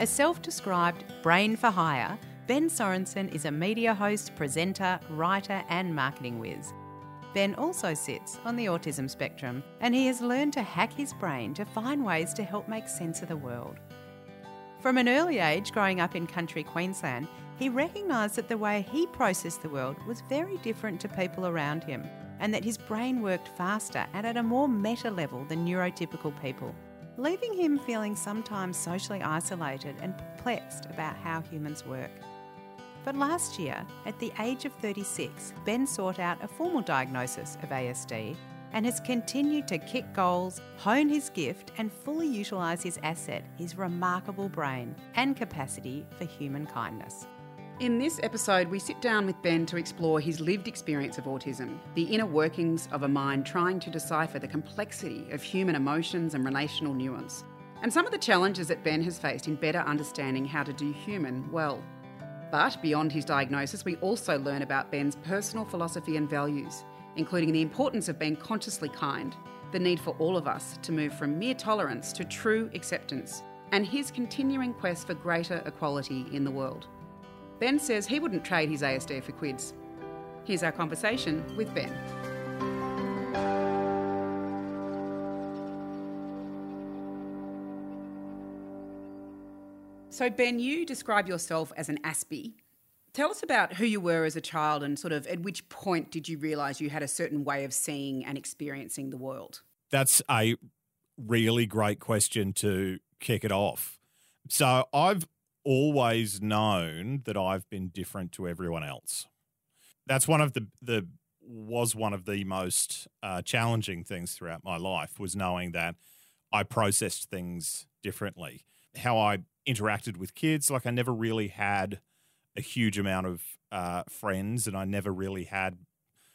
A self described brain for hire, Ben Sorensen is a media host, presenter, writer, and marketing whiz. Ben also sits on the autism spectrum, and he has learned to hack his brain to find ways to help make sense of the world. From an early age, growing up in country Queensland, he recognised that the way he processed the world was very different to people around him, and that his brain worked faster and at a more meta level than neurotypical people, leaving him feeling sometimes socially isolated and perplexed about how humans work. But last year, at the age of 36, Ben sought out a formal diagnosis of ASD and has continued to kick goals, hone his gift, and fully utilise his asset, his remarkable brain and capacity for human kindness. In this episode, we sit down with Ben to explore his lived experience of autism, the inner workings of a mind trying to decipher the complexity of human emotions and relational nuance, and some of the challenges that Ben has faced in better understanding how to do human well. But beyond his diagnosis, we also learn about Ben's personal philosophy and values, including the importance of being consciously kind, the need for all of us to move from mere tolerance to true acceptance, and his continuing quest for greater equality in the world. Ben says he wouldn't trade his ASD for quids. Here's our conversation with Ben. So, Ben, you describe yourself as an Aspie. Tell us about who you were as a child and sort of at which point did you realise you had a certain way of seeing and experiencing the world? That's a really great question to kick it off. So, I've always known that I've been different to everyone else. That's one of the the was one of the most uh, challenging things throughout my life was knowing that I processed things differently. How I interacted with kids. Like I never really had a huge amount of uh, friends, and I never really had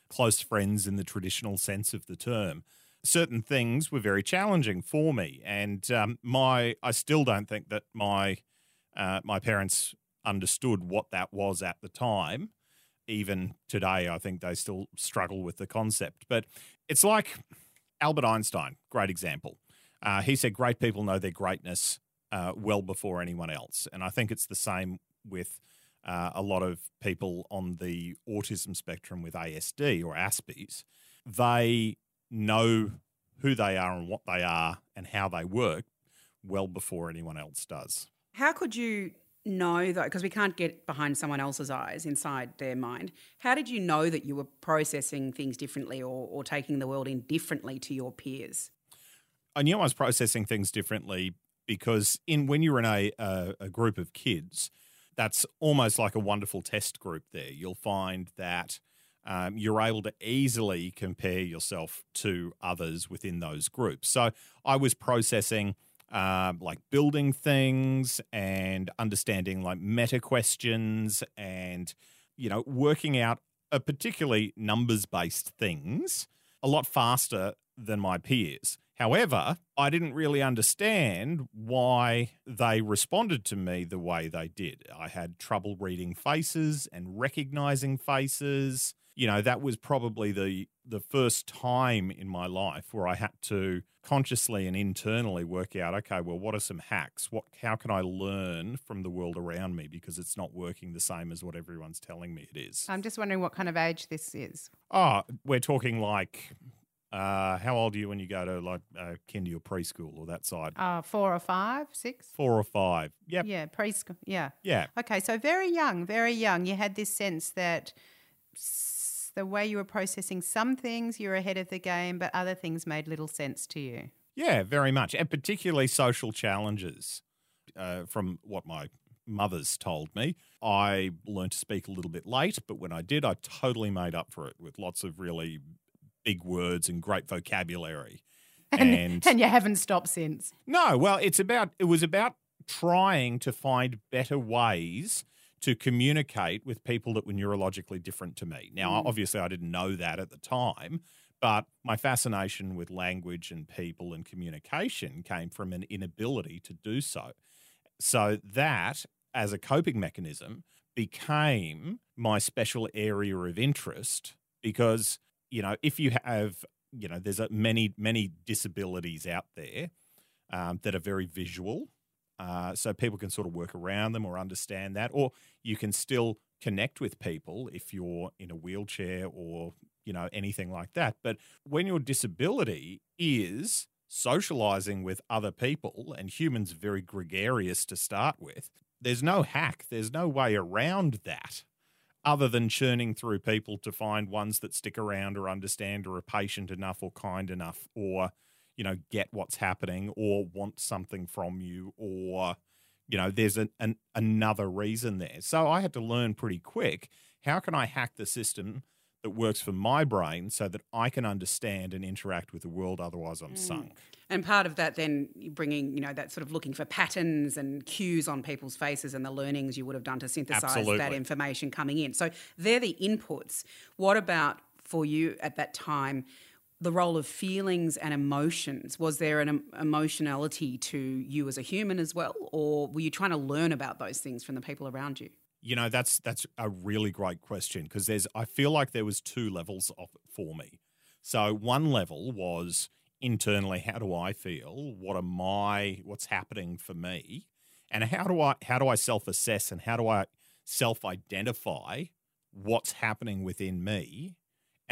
close friends in the traditional sense of the term. Certain things were very challenging for me, and um, my I still don't think that my uh, my parents understood what that was at the time. Even today, I think they still struggle with the concept. But it's like Albert Einstein, great example. Uh, he said, "Great people know their greatness uh, well before anyone else. And I think it's the same with uh, a lot of people on the autism spectrum with ASD or Aspies. They know who they are and what they are and how they work well before anyone else does. How could you know though because we can't get behind someone else's eyes inside their mind how did you know that you were processing things differently or, or taking the world in differently to your peers i knew i was processing things differently because in when you're in a, a, a group of kids, that's almost like a wonderful test group. There, you'll find that um, you're able to easily compare yourself to others within those groups. So I was processing. Uh, like building things and understanding like meta questions and you know working out a particularly numbers based things a lot faster than my peers However, I didn't really understand why they responded to me the way they did. I had trouble reading faces and recognizing faces. You know, that was probably the the first time in my life where I had to consciously and internally work out, okay, well, what are some hacks? What how can I learn from the world around me because it's not working the same as what everyone's telling me it is. I'm just wondering what kind of age this is. Oh, we're talking like uh, how old are you when you go to like uh, kinder or preschool or that side? Uh, four or five, six. Four or five. Yep. Yeah, preschool. Yeah. Yeah. Okay, so very young, very young. You had this sense that the way you were processing some things, you were ahead of the game, but other things made little sense to you. Yeah, very much, and particularly social challenges. Uh, from what my mother's told me, I learned to speak a little bit late, but when I did, I totally made up for it with lots of really big words and great vocabulary. And, and, and you haven't stopped since. No, well, it's about it was about trying to find better ways to communicate with people that were neurologically different to me. Now, mm. obviously, I didn't know that at the time, but my fascination with language and people and communication came from an inability to do so. So, that as a coping mechanism became my special area of interest because you know, if you have, you know, there's a, many, many disabilities out there um, that are very visual. Uh, so people can sort of work around them or understand that, or you can still connect with people if you're in a wheelchair or you know anything like that. But when your disability is socializing with other people, and humans are very gregarious to start with, there's no hack. There's no way around that other than churning through people to find ones that stick around or understand or are patient enough or kind enough or you know get what's happening or want something from you or you know there's an, an another reason there. So i had to learn pretty quick how can i hack the system that works for my brain so that i can understand and interact with the world otherwise i'm mm. sunk? And part of that then bringing you know that sort of looking for patterns and cues on people's faces and the learnings you would have done to synthesize Absolutely. that information coming in. So they're the inputs. What about for you at that time the role of feelings and emotions. Was there an emotionality to you as a human as well, or were you trying to learn about those things from the people around you? You know, that's that's a really great question because there's I feel like there was two levels of it for me. So one level was internally, how do I feel? What am I? What's happening for me? And how do I how do I self assess and how do I self identify what's happening within me?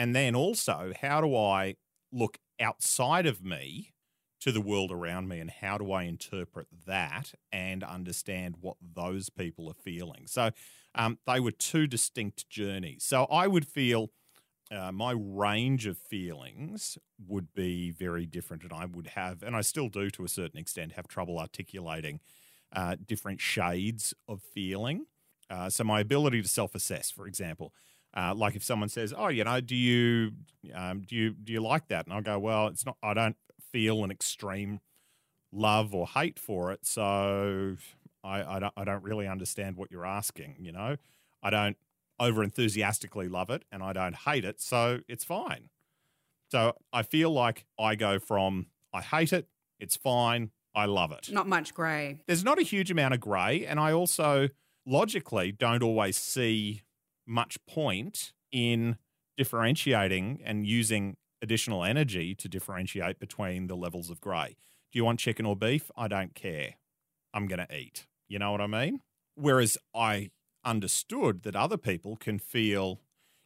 And then also, how do I look outside of me to the world around me and how do I interpret that and understand what those people are feeling? So um, they were two distinct journeys. So I would feel uh, my range of feelings would be very different, and I would have, and I still do to a certain extent, have trouble articulating uh, different shades of feeling. Uh, so my ability to self assess, for example, uh, like if someone says, "Oh, you know, do you um, do you do you like that?" and I go, "Well, it's not. I don't feel an extreme love or hate for it, so I, I don't I don't really understand what you're asking. You know, I don't over enthusiastically love it, and I don't hate it, so it's fine. So I feel like I go from I hate it, it's fine, I love it. Not much grey. There's not a huge amount of grey, and I also logically don't always see much point in differentiating and using additional energy to differentiate between the levels of grey. Do you want chicken or beef? I don't care. I'm going to eat. You know what I mean? Whereas I understood that other people can feel,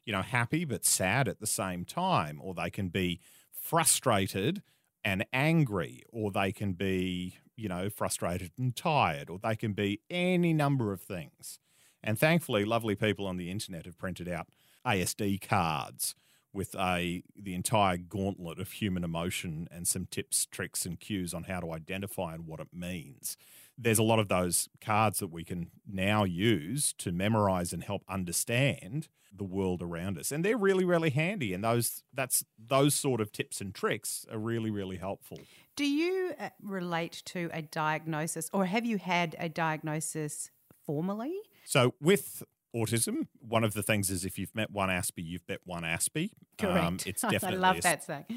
you know, happy but sad at the same time, or they can be frustrated and angry, or they can be, you know, frustrated and tired, or they can be any number of things. And thankfully, lovely people on the internet have printed out ASD cards with a the entire gauntlet of human emotion and some tips, tricks, and cues on how to identify and what it means. There's a lot of those cards that we can now use to memorize and help understand the world around us, and they're really, really handy. And those that's those sort of tips and tricks are really, really helpful. Do you uh, relate to a diagnosis, or have you had a diagnosis formally? So with autism, one of the things is if you've met one Aspie, you've met one Aspie. Correct. Um, it's definitely I love a, that saying.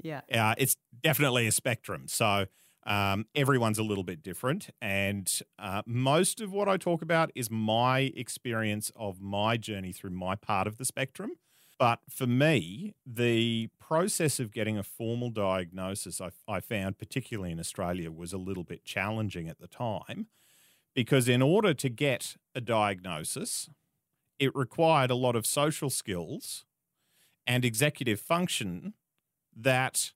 Yeah. Uh, it's definitely a spectrum. So um, everyone's a little bit different. And uh, most of what I talk about is my experience of my journey through my part of the spectrum. But for me, the process of getting a formal diagnosis, I, I found, particularly in Australia, was a little bit challenging at the time because in order to get a diagnosis, it required a lot of social skills and executive function that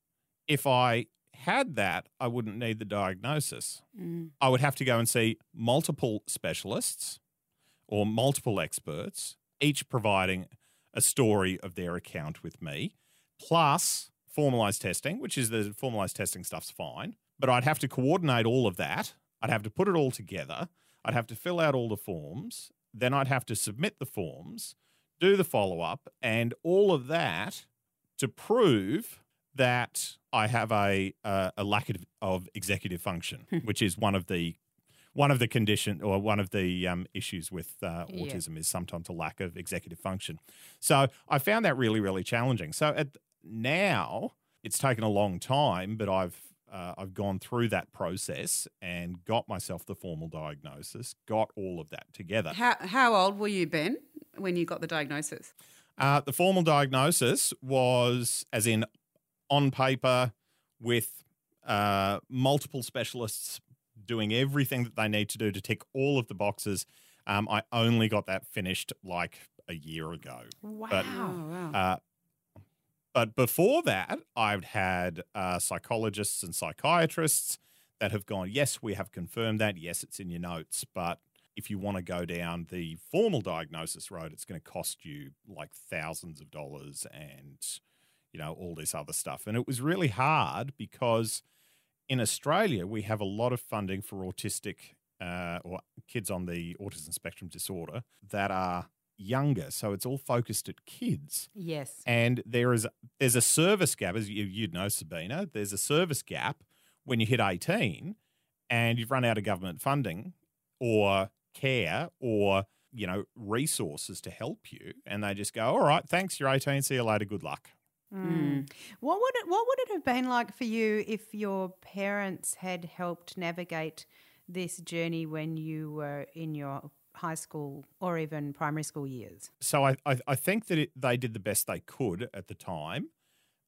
if I had that, I wouldn't need the diagnosis. Mm. I would have to go and see multiple specialists or multiple experts, each providing a story of their account with me, plus formalized testing, which is the formalized testing stuff's fine. But I'd have to coordinate all of that I'd have to put it all together. I'd have to fill out all the forms. Then I'd have to submit the forms, do the follow up, and all of that to prove that I have a uh, a lack of, executive function, hmm. which is one of the one of the condition or one of the um, issues with uh, autism yeah. is sometimes a lack of executive function. So I found that really really challenging. So at now it's taken a long time, but I've uh, I've gone through that process and got myself the formal diagnosis, got all of that together. How, how old were you, Ben, when you got the diagnosis? Uh, the formal diagnosis was, as in on paper, with uh, multiple specialists doing everything that they need to do to tick all of the boxes. Um, I only got that finished like a year ago. Wow. But, wow. But before that, I've had uh, psychologists and psychiatrists that have gone, yes, we have confirmed that. Yes, it's in your notes. But if you want to go down the formal diagnosis road, it's going to cost you like thousands of dollars and, you know, all this other stuff. And it was really hard because in Australia, we have a lot of funding for autistic uh, or kids on the autism spectrum disorder that are younger. So it's all focused at kids. yes. And there is there's a service gap, as you, you'd know, Sabina. There's a service gap when you hit 18 and you've run out of government funding or care or you know resources to help you, and they just go, "All right, thanks, you're 18. See you later. Good luck." Mm. What would it What would it have been like for you if your parents had helped navigate this journey when you were in your high school or even primary school years? So I I, I think that it, they did the best they could at the time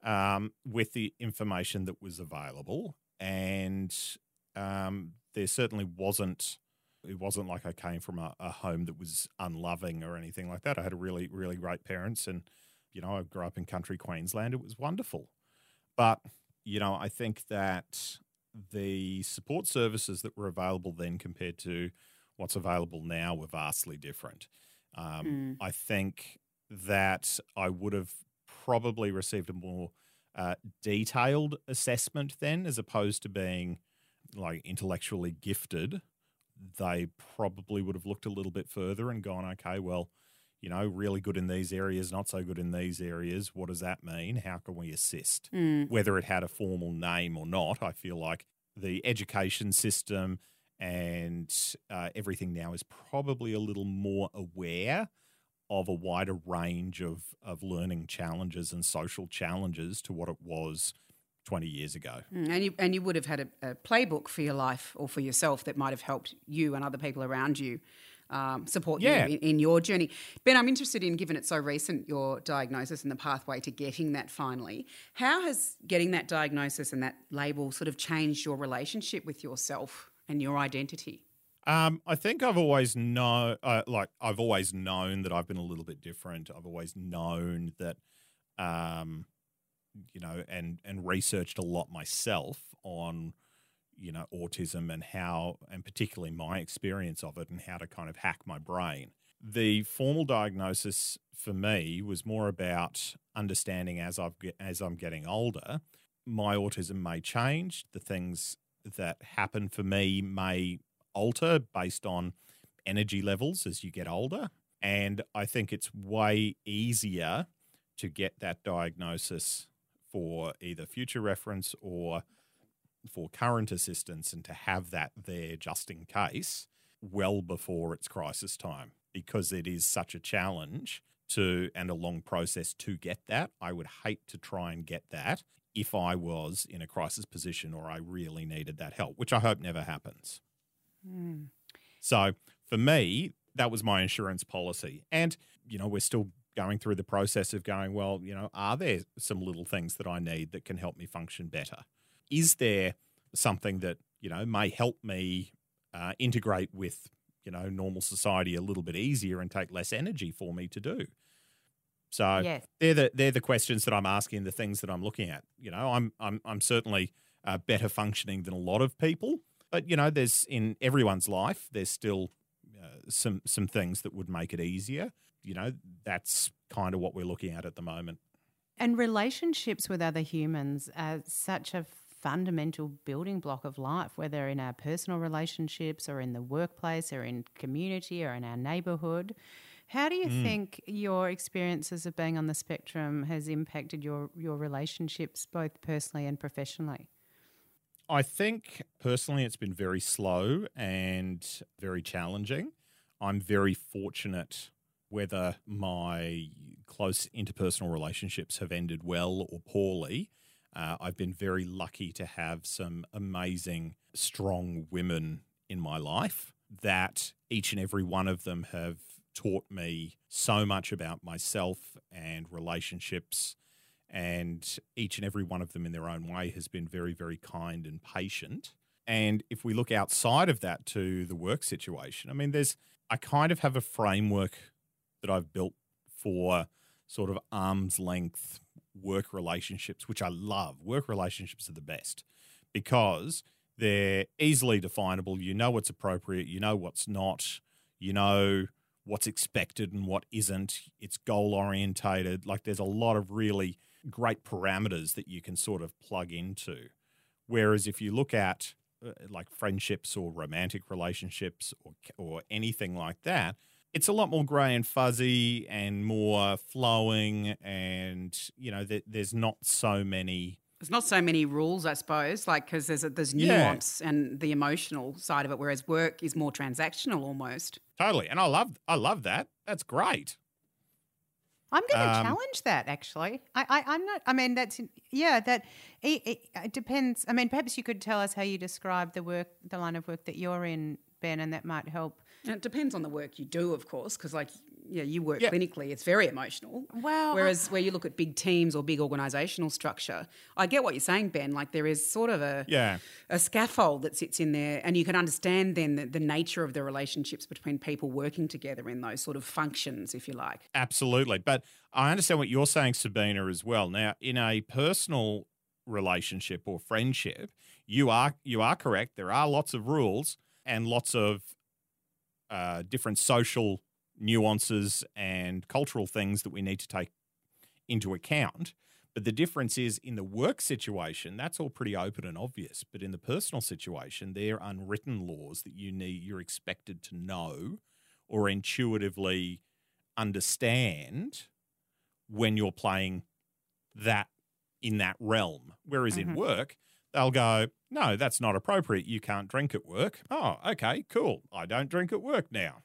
um, with the information that was available, and um, there certainly wasn't. It wasn't like I came from a, a home that was unloving or anything like that. I had a really really great parents, and you know I grew up in country Queensland. It was wonderful, but you know I think that the support services that were available then compared to what's available now were vastly different. Um, I think that I would have probably received a more uh, detailed assessment then, as opposed to being like intellectually gifted. They probably would have looked a little bit further and gone, okay, well, you know, really good in these areas, not so good in these areas. What does that mean? How can we assist? Mm. Whether it had a formal name or not, I feel like the education system and uh, everything now is probably a little more aware of a wider range of, of learning challenges and social challenges to what it was 20 years ago. Mm, And you and you would have had a, a playbook for your life or for yourself that might have helped you and other people around you um, support Yeah. you in, in your journey. Ben, I'm interested in, given it's so recent, your diagnosis and the pathway to getting that finally. How has getting that diagnosis and that label sort of changed your relationship with yourself and your identity? Um, I think I've always know, uh, like I've always known that I've been a little bit different. I've always known that, um, you know, and and researched a lot myself on, you know, autism and how, and particularly my experience of it and how to kind of hack my brain. The formal diagnosis for me was more about understanding as I've as I'm getting older, my autism may change. The things that happen for me may alter based on energy levels as you get older. And I think it's way easier to get that diagnosis for either future reference or for current assistance and to have that there just in case well before it's crisis time because it is such a challenge to and a long process to get that. I would hate to try and get that if I was in a crisis position or I really needed that help, which I hope never happens. So for me, that was my insurance policy. And, you know, we're still going through the process of going, well, you know, are there some little things that I need that can help me function better? Is there something that, you know, may help me uh, integrate with, you know, normal society a little bit easier and take less energy for me to do? So Yes. they're the they're the questions that I'm asking, the things that I'm looking at. You know, I'm I'm I'm certainly uh, better functioning than a lot of people, but you know, there's in everyone's life, there's still uh, some some things that would make it easier. You know, that's kind of what we're looking at at the moment. And relationships with other humans are such a fundamental building block of life, whether in our personal relationships or in the workplace or in community or in our neighbourhood. How do you think your experiences of being on the spectrum has impacted your, your relationships, both personally and professionally? I think personally, it's been very slow and very challenging. I'm very fortunate whether my close interpersonal relationships have ended well or poorly. Uh, I've been very lucky to have some amazing, strong women in my life that each and every one of them have taught me so much about myself and relationships and each and every one of them in their own way has been very very kind and patient And if we look outside of that to the work situation, I mean, there's, I kind of have a framework that I've built for sort of arm's length work relationships, which I love. Work relationships are the best because they're easily definable. You know what's appropriate, you know what's not, you know what's expected and what isn't. It's goal orientated. Like there's a lot of really great parameters that you can sort of plug into. Whereas if you look at uh, like friendships or romantic relationships or or anything like that, it's a lot more grey and fuzzy and more flowing, and you know th- there's not so many. There's not so many rules, I suppose, like because there's a, there's Yeah. nuance and the emotional side of it, whereas work is more transactional almost. Totally, and I love I love that. That's great. I'm going to Um, challenge that actually. I, I, I'm not. I mean, that's yeah. That it, it, it depends. I mean, perhaps you could tell us how you describe the work, the line of work that you're in, Ben, and that might help. And it depends on the work you do, of course, because like yeah, you work clinically, it's very emotional. Well, Whereas where you look at big teams or big organisational structure, I get what you're saying, Ben. Like there is sort of a Yeah. a scaffold that sits in there, and you can understand then the, the nature of the relationships between people working together in those sort of functions, if you like. Absolutely. But I understand what you're saying, Sabina, as well. Now, in a personal relationship or friendship, you are you are correct. There are lots of rules and lots of uh, different social nuances and cultural things that we need to take into account. But the difference is in the work situation, that's all pretty open and obvious. But in the personal situation, there are unwritten laws that you need you're expected to know or intuitively understand when you're playing that in that realm. Whereas in mm-hmm. work, they'll go, no, that's not appropriate. You can't drink at work. Oh, okay, cool. I don't drink at work now.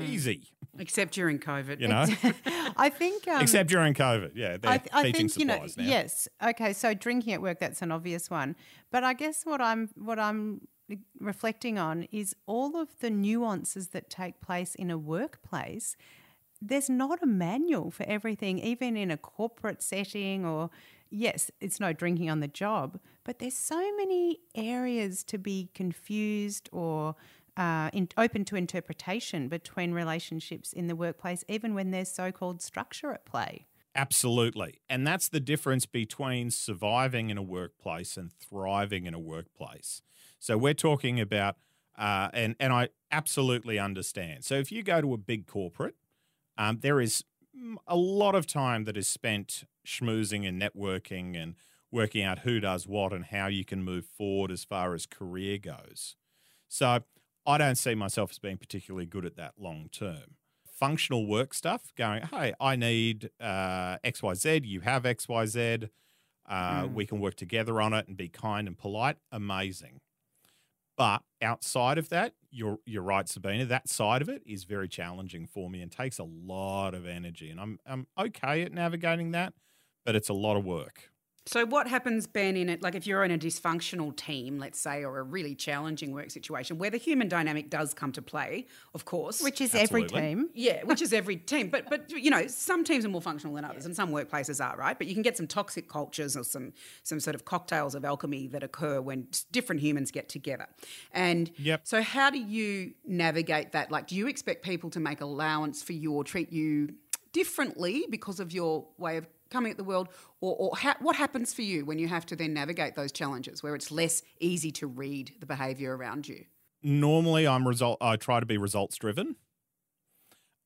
Easy, Except during COVID. you know. I think. Um, Except during COVID, yeah, they're I, th- I teaching think you know. now. Yes. Okay. So drinking at work, that's an obvious one. But I guess what I'm what I'm reflecting on is all of the nuances that take place in a workplace. There's not a manual for everything, even in a corporate setting or. Yes, it's no drinking on the job, but there's so many areas to be confused or uh, in, open to interpretation between relationships in the workplace, even when there's so called structure at play. Absolutely. And that's the difference between surviving in a workplace and thriving in a workplace. So we're talking about, uh, and, and I absolutely understand. So if you go to a big corporate, um, there is a lot of time that is spent schmoozing and networking and working out who does what and how you can move forward as far as career goes. So I don't see myself as being particularly good at that long term. Functional work stuff, going, hey, I need uh, XYZ, you have XYZ, uh, we can work together on it and be kind and polite, amazing. But outside of that, you're you're right, Sabina. That side of it is very challenging for me and takes a lot of energy. And I'm I'm okay at navigating that, but it's a lot of work. So, what happens, Ben, in it? Like, if you're in a dysfunctional team, let's say, or a really challenging work situation where the human dynamic does come to play, of course, Which is Absolutely. every team. yeah, which is every team. But but you know, some teams are more functional than others, and some workplaces are right. But you can get some toxic cultures or some some sort of cocktails of alchemy that occur when different humans get together. And Yep. so, how do you navigate that? Like, do you expect people to make allowance for you or treat you differently because of your way of coming at the world, or, or ha- what happens for you when you have to then navigate those challenges where it's less easy to read the behaviour around you? normally I'm result. I try to be results driven.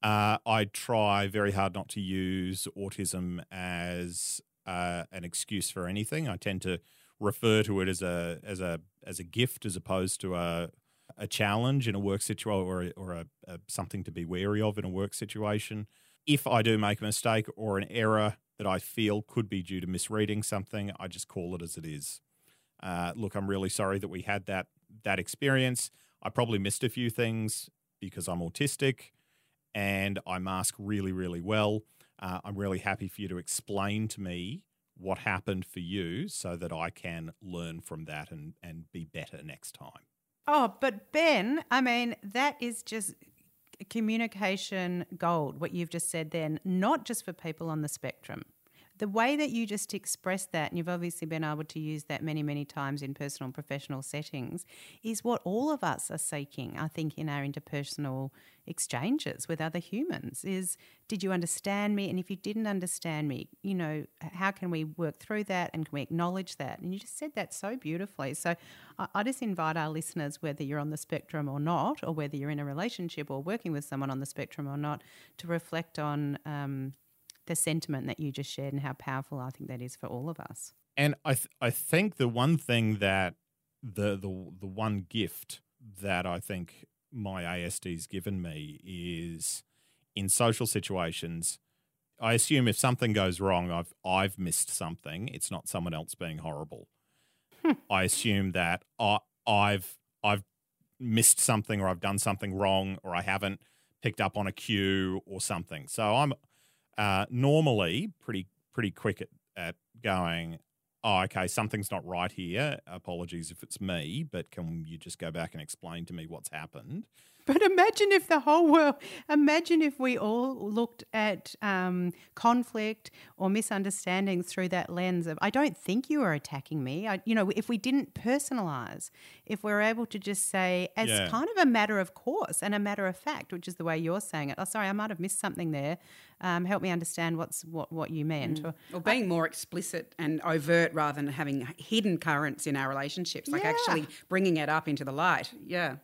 Uh, I try very hard not to use autism as uh, an excuse for anything. I tend to refer to it as a as a as a gift as opposed to a a challenge in a work situation or or a, a something to be wary of in a work situation. If I do make a mistake or an error that I feel could be due to misreading something, I just call it as it is. Uh, look, I'm really sorry that we had that that experience. I probably missed a few things because I'm autistic and I mask really, really well. Uh, I'm really happy for you to explain to me what happened for you so that I can learn from that and, and be better next time. Oh, but Ben, I mean, that is just communication gold, what you've just said then, not just for people on the spectrum. The way that you just expressed that, and you've obviously been able to use that many, many times in personal and professional settings, is what all of us are seeking, I think, in our interpersonal exchanges with other humans is did you understand me? And if you didn't understand me, you know, how can we work through that and can we acknowledge that? And you just said that so beautifully. So I, I just invite our listeners, whether you're on the spectrum or not, or whether you're in a relationship or working with someone on the spectrum or not, to reflect on um, the sentiment that you just shared and how powerful I think that is for all of us. And I th- I think the one thing that the the the one gift that I think my ASD's given me is in social situations. I assume if something goes wrong, I've I've missed something. It's not someone else being horrible. Hmm. I assume that I, I've I've missed something or I've done something wrong or I haven't picked up on a cue or something. So I'm uh, normally pretty pretty quick at, at going, oh, okay, something's not right here. Apologies if it's me, but can you just go back and explain to me what's happened? But imagine if the whole world, imagine if we all looked at um, conflict or misunderstandings through that lens of, I don't think you are attacking me. I, you know, if we didn't personalize, if we're able to just say, as Yeah. kind of a matter of course and a matter of fact, which is the way you're saying it, oh, sorry, I might have missed something there. Um, help me understand what's what, what you meant. Or, Or being more explicit and overt rather than having hidden currents in our relationships, like Yeah. actually bringing it up into the light. Yeah.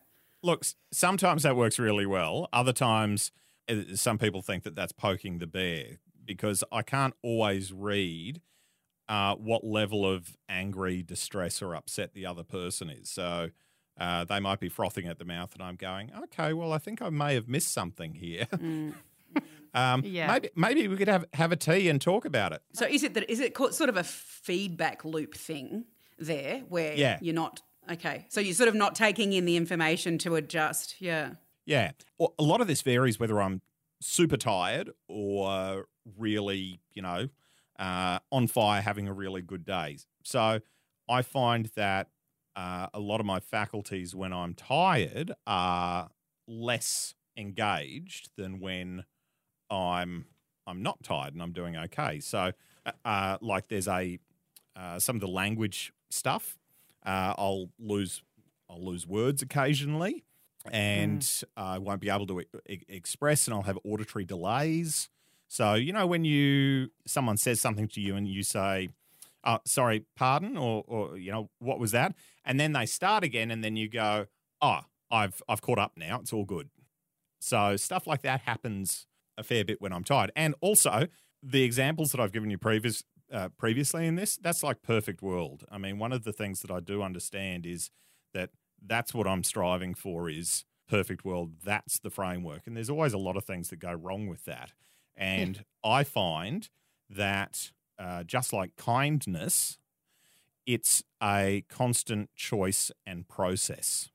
Look, sometimes that works really well. Other times, uh, some people think that that's poking the bear because I can't always read uh, what level of angry, distress, or upset the other person is. So uh, they might be frothing at the mouth, and I'm going, okay, well, I think I may have missed something here. um, Yeah. Maybe maybe we could have have a tea and talk about it. So is it that is it sort of a feedback loop thing there where Yeah. you're not okay? So you're sort of not taking in the information to adjust. Yeah. Yeah. Well, a lot of this varies whether I'm super tired or really, you know, uh, on fire, having a really good day. So I find that uh, a lot of my faculties when I'm tired are less engaged than when I'm I'm not tired and I'm doing okay. So, uh, uh, like, there's a uh, some of the language stuff. Uh, I'll lose I'll lose words occasionally, and I won't be able to e- e- express, and I'll have auditory delays. So, you know, when you someone says something to you and you say, "Oh, sorry, pardon," or, or you know, what was that? And then they start again, and then you go, "Oh, I've I've caught up now. It's all good." So stuff like that happens a fair bit when I'm tired. And also the examples that I've given you previous uh, previously in this, that's like perfect world. I mean, one of the things that I do understand is that that's what I'm striving for is perfect world. That's the framework. And there's always a lot of things that go wrong with that. And I find that uh, just like kindness, it's a constant choice and process.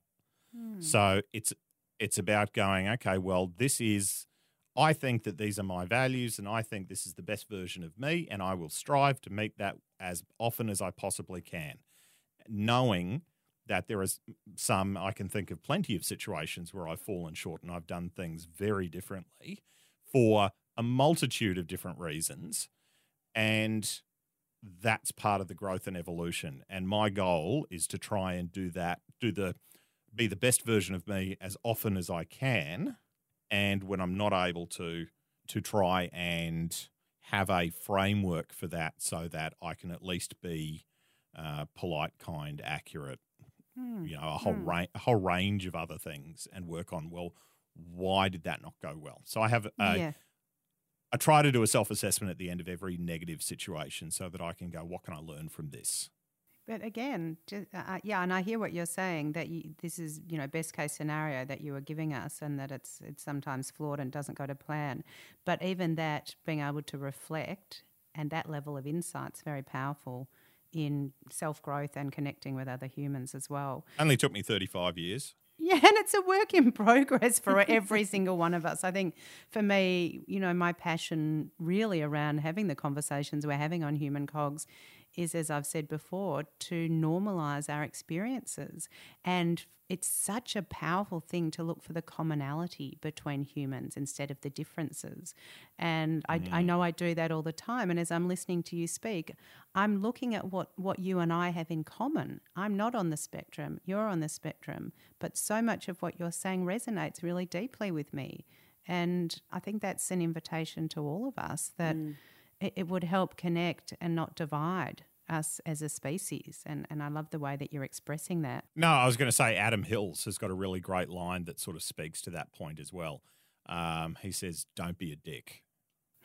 So it's it's about going, okay, well, this is I think that these are my values and I think this is the best version of me and I will strive to meet that as often as I possibly can. Knowing that there is some I can think of plenty of situations where I've fallen short and I've done things very differently for a multitude of different reasons. And that's part of the growth and evolution. And my goal is to try and do that, do the be the best version of me as often as I can. And when I'm not able to, to try and have a framework for that so that I can at least be uh, polite, kind, accurate, you know, a whole range, a whole range of other things, and work on well, why did that not go well? So I have a, yeah. I try to do a self assessment at the end of every negative situation so that I can go, what can I learn from this? But again, just, uh, yeah, and I hear what you're saying that you, this is you know best case scenario that you are giving us, and that it's it's sometimes flawed and doesn't go to plan. But even that, being able to reflect and that level of insight's very powerful in self growth and connecting with other humans as well. Only took me 35 years. Yeah, and it's a work in progress for every single one of us. I think for me, you know, my passion really around having the conversations we're having on human cogs is, as I've said before, to normalize our experiences. And it's such a powerful thing to look for the commonality between humans instead of the differences. And I, I, know I do that all the time. And as I'm listening to you speak, I'm looking at what, what you and I have in common. I'm not on the spectrum, you're on the spectrum. But so much of what you're saying resonates really deeply with me. And I think that's an invitation to all of us that mm. It, it would help connect and not divide us as a species. And, and I love the way that you're expressing that. No, I was going to say Adam Hills has got a really great line that sort of speaks to that point as well. Um, he says, Don't be a dick.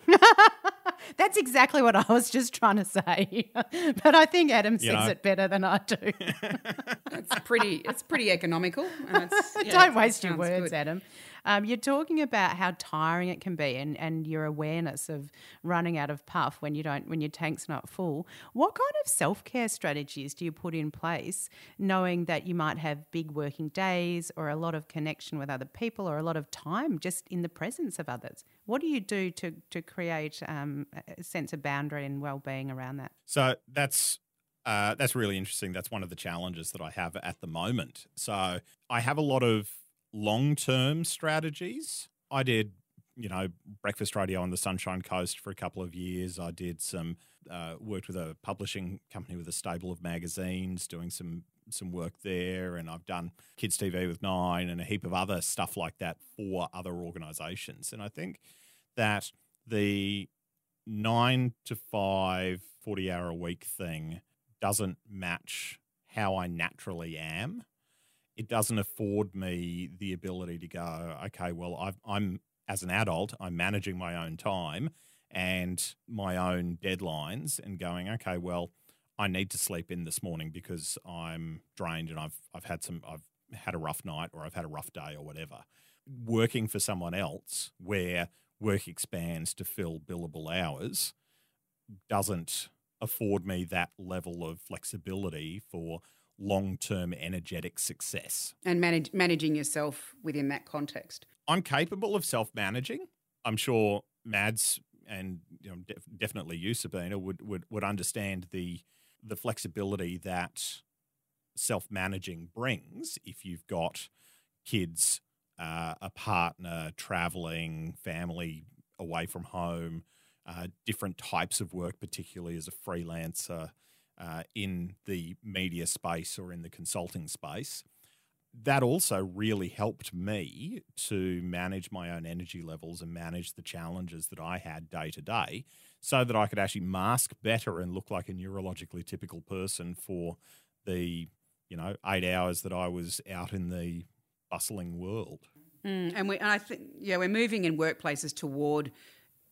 That's exactly what I was just trying to say. but I think Adam says know. it better than I do. it's pretty it's pretty economical. Yeah, Don't waste your words, good. Adam. Um, you're talking about how tiring it can be and, and your awareness of running out of puff when you don't when your tank's not full. What kind of self care strategies do you put in place, knowing that you might have big working days or a lot of connection with other people or a lot of time just in the presence of others? What do you do to to create um, a sense of boundary and well being around that? So that's uh, that's really interesting. That's one of the challenges that I have at the moment. So I have a lot of long term strategies. I did, you know, breakfast radio on the Sunshine Coast for a couple of years. I did some uh, worked with a publishing company with a stable of magazines, doing some some work there, and I've done Kids TV with Nine and a heap of other stuff like that for other organisations. And I think that the nine to five 40 hour a week thing doesn't match how I naturally am it doesn't afford me the ability to go, okay, well, i am as an adult, I'm managing my own time and my own deadlines and going, okay, well, I need to sleep in this morning because I'm drained and I've I've had some I've had a rough night or I've had a rough day or whatever. Working for someone else where work expands to fill billable hours doesn't afford me that level of flexibility for long term energetic success. And manage, managing yourself within that context. I'm capable of self managing. I'm sure Mads and you know, def- definitely you, Sabina, would, would, would understand the, the flexibility that self managing brings if you've got kids, uh, a partner, traveling, family away from home, uh, different types of work, particularly as a freelancer uh, in the media space or in the consulting space. That also really helped me to manage my own energy levels and manage the challenges that I had day to day so that I could actually mask better and look like a neurologically typical person for the, you know, eight hours that I was out in the bustling world. Mm, and we, and I think, yeah, we're moving in workplaces toward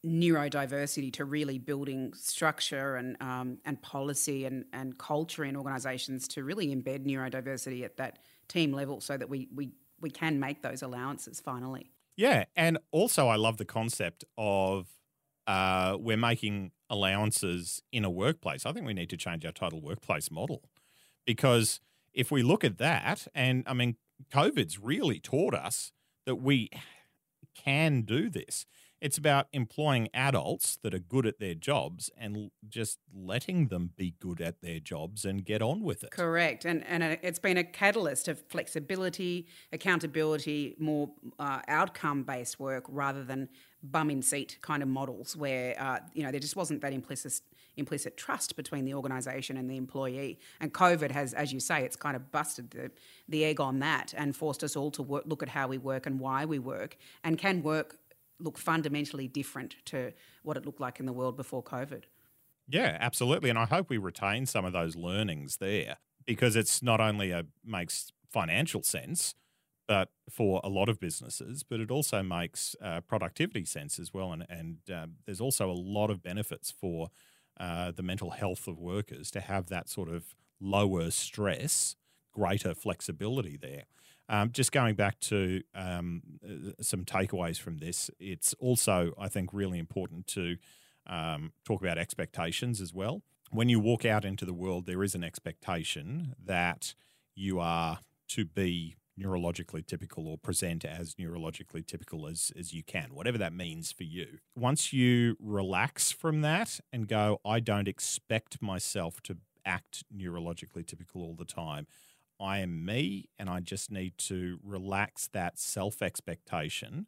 neurodiversity to really building structure and um, and policy and, and culture in organisations to really embed neurodiversity at that team level so that we, we we can make those allowances finally. Yeah, and also I love the concept of uh, we're making allowances in a workplace. I think we need to change our total workplace model because if we look at that, and I mean, COVID's really taught us that we can do this. It's about employing adults that are good at their jobs and just letting them be good at their jobs and get on with it. Correct. And, and uh, it's been a catalyst of flexibility, accountability, more uh, outcome based work rather than bum in seat kind of models where, uh, you know, there just wasn't that implicit implicit trust between the organisation and the employee. And COVID has, as you say, it's kind of busted the, the egg on that and forced us all to work, look at how we work and why we work and can work look fundamentally different to what it looked like in the world before COVID. Yeah, absolutely. And I hope we retain some of those learnings there because it's not only a makes financial sense, but for a lot of businesses, but it also makes uh, productivity sense as well. And, and uh, there's also a lot of benefits for uh, the mental health of workers to have that sort of lower stress, greater flexibility there. Um, just going back to um, uh, some takeaways from this, it's also, I think, really important to um, talk about expectations as well. When you walk out into the world, there is an expectation that you are to be neurologically typical or present as neurologically typical as, as you can, whatever that means for you. Once you relax from that and go, I don't expect myself to act neurologically typical all the time. I am me, and I just need to relax that self expectation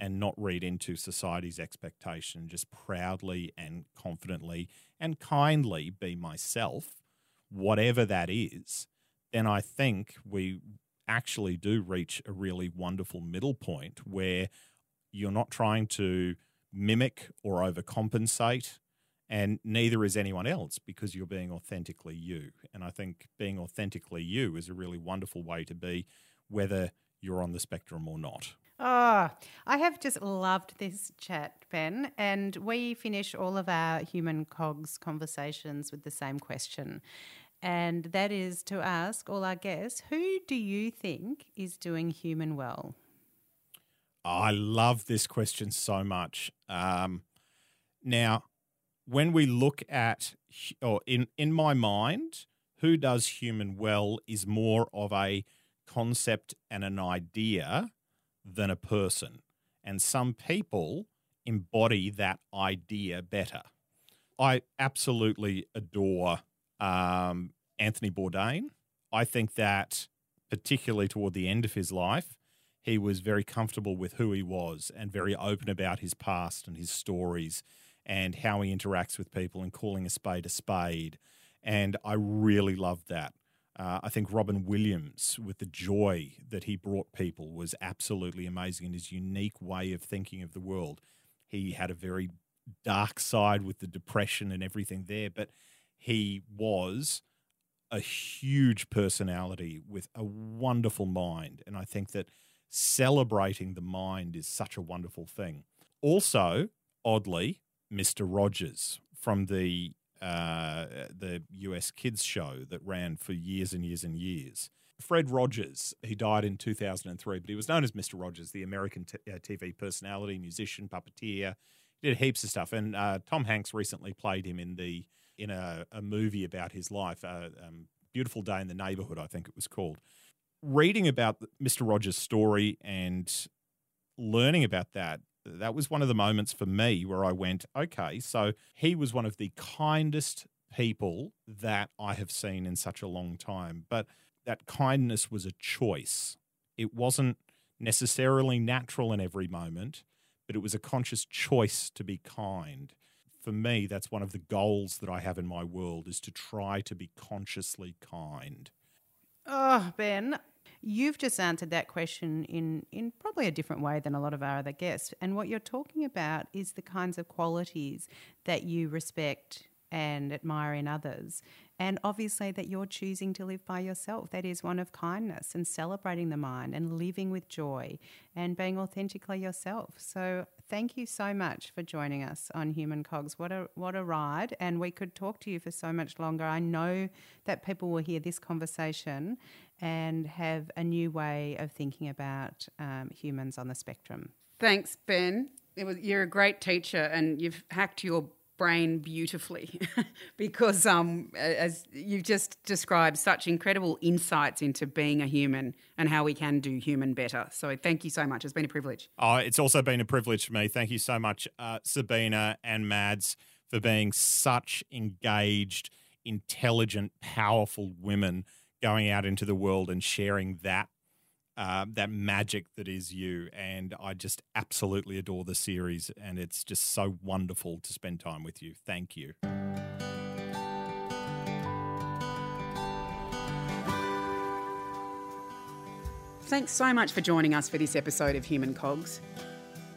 and not read into society's expectation, just proudly and confidently and kindly be myself, whatever that is, then I think we actually do reach a really wonderful middle point where you're not trying to mimic or overcompensate, and neither is anyone else because you're being authentically you. And I think being authentically you is a really wonderful way to be, whether you're on the spectrum or not. Oh, I have just loved this chat, Ben. And we finish all of our human cogs conversations with the same question. And that is to ask all our guests who do you think is doing human well? I love this question so much. Um, now, when we look at, or in, in my mind, who does human well is more of a concept and an idea than a person. And some people embody that idea better. I absolutely adore um, Anthony Bourdain. I think that, particularly toward the end of his life, he was very comfortable with who he was and very open about his past and his stories and how he interacts with people and calling a spade a spade. And I really loved that. Uh, I think Robin Williams, with the joy that he brought people, was absolutely amazing in his unique way of thinking of the world. He had a very dark side with the depression and everything there, but he was a huge personality with a wonderful mind. And I think that celebrating the mind is such a wonderful thing. Also, oddly, Mr. Rogers from the uh, the US kids show that ran for years and years and years. Fred Rogers, he died in 2003, but he was known as Mr. Rogers, the American t- uh, TV personality, musician, puppeteer. He did heaps of stuff, and uh, Tom Hanks recently played him in the in a, a movie about his life, uh, um, "Beautiful Day in the Neighborhood," I think it was called. Reading about Mr. Rogers' story and learning about that that was one of the moments for me where I went, okay, so he was one of the kindest people that I have seen in such a long time. But that kindness was a choice. It wasn't necessarily natural in every moment, but it was a conscious choice to be kind. For me, that's one of the goals that I have in my world is to try to be consciously kind. Oh, Ben, You've just answered that question in, in probably a different way than a lot of our other guests. And what you're talking about is the kinds of qualities that you respect and admire in others. And obviously, that you're choosing to live by yourself. That is one of kindness and celebrating the mind and living with joy and being authentically yourself. So, thank you so much for joining us on Human Cogs. What a what a ride! And we could talk to you for so much longer. I know that people will hear this conversation and have a new way of thinking about um, humans on the spectrum. Thanks, Ben. Was, you're a great teacher, and you've hacked your brain beautifully because um, as you've just described such incredible insights into being a human and how we can do human better. So thank you so much. It's been a privilege. Oh it's also been a privilege for me. Thank you so much uh, sabina and mads for being such engaged intelligent powerful women going out into the world and sharing that uh, that magic that is you. And I just absolutely adore the series, and it's just so wonderful to spend time with you. Thank you. Thanks so much for joining us for this episode of Human Cogs.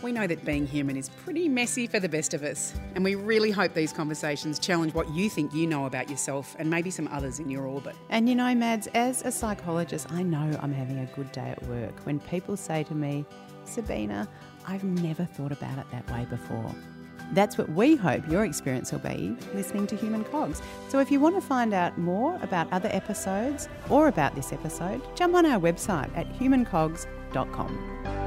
We know that being human is pretty messy for the best of us, and we really hope these conversations challenge what you think you know about yourself and maybe some others in your orbit. And you know, Mads, as a psychologist, I know I'm having a good day at work when people say to me, Sabina, I've never thought about it that way before. That's what we hope your experience will be listening to Human Cogs. So if you want to find out more about other episodes or about this episode, jump on our website at humancogs.com.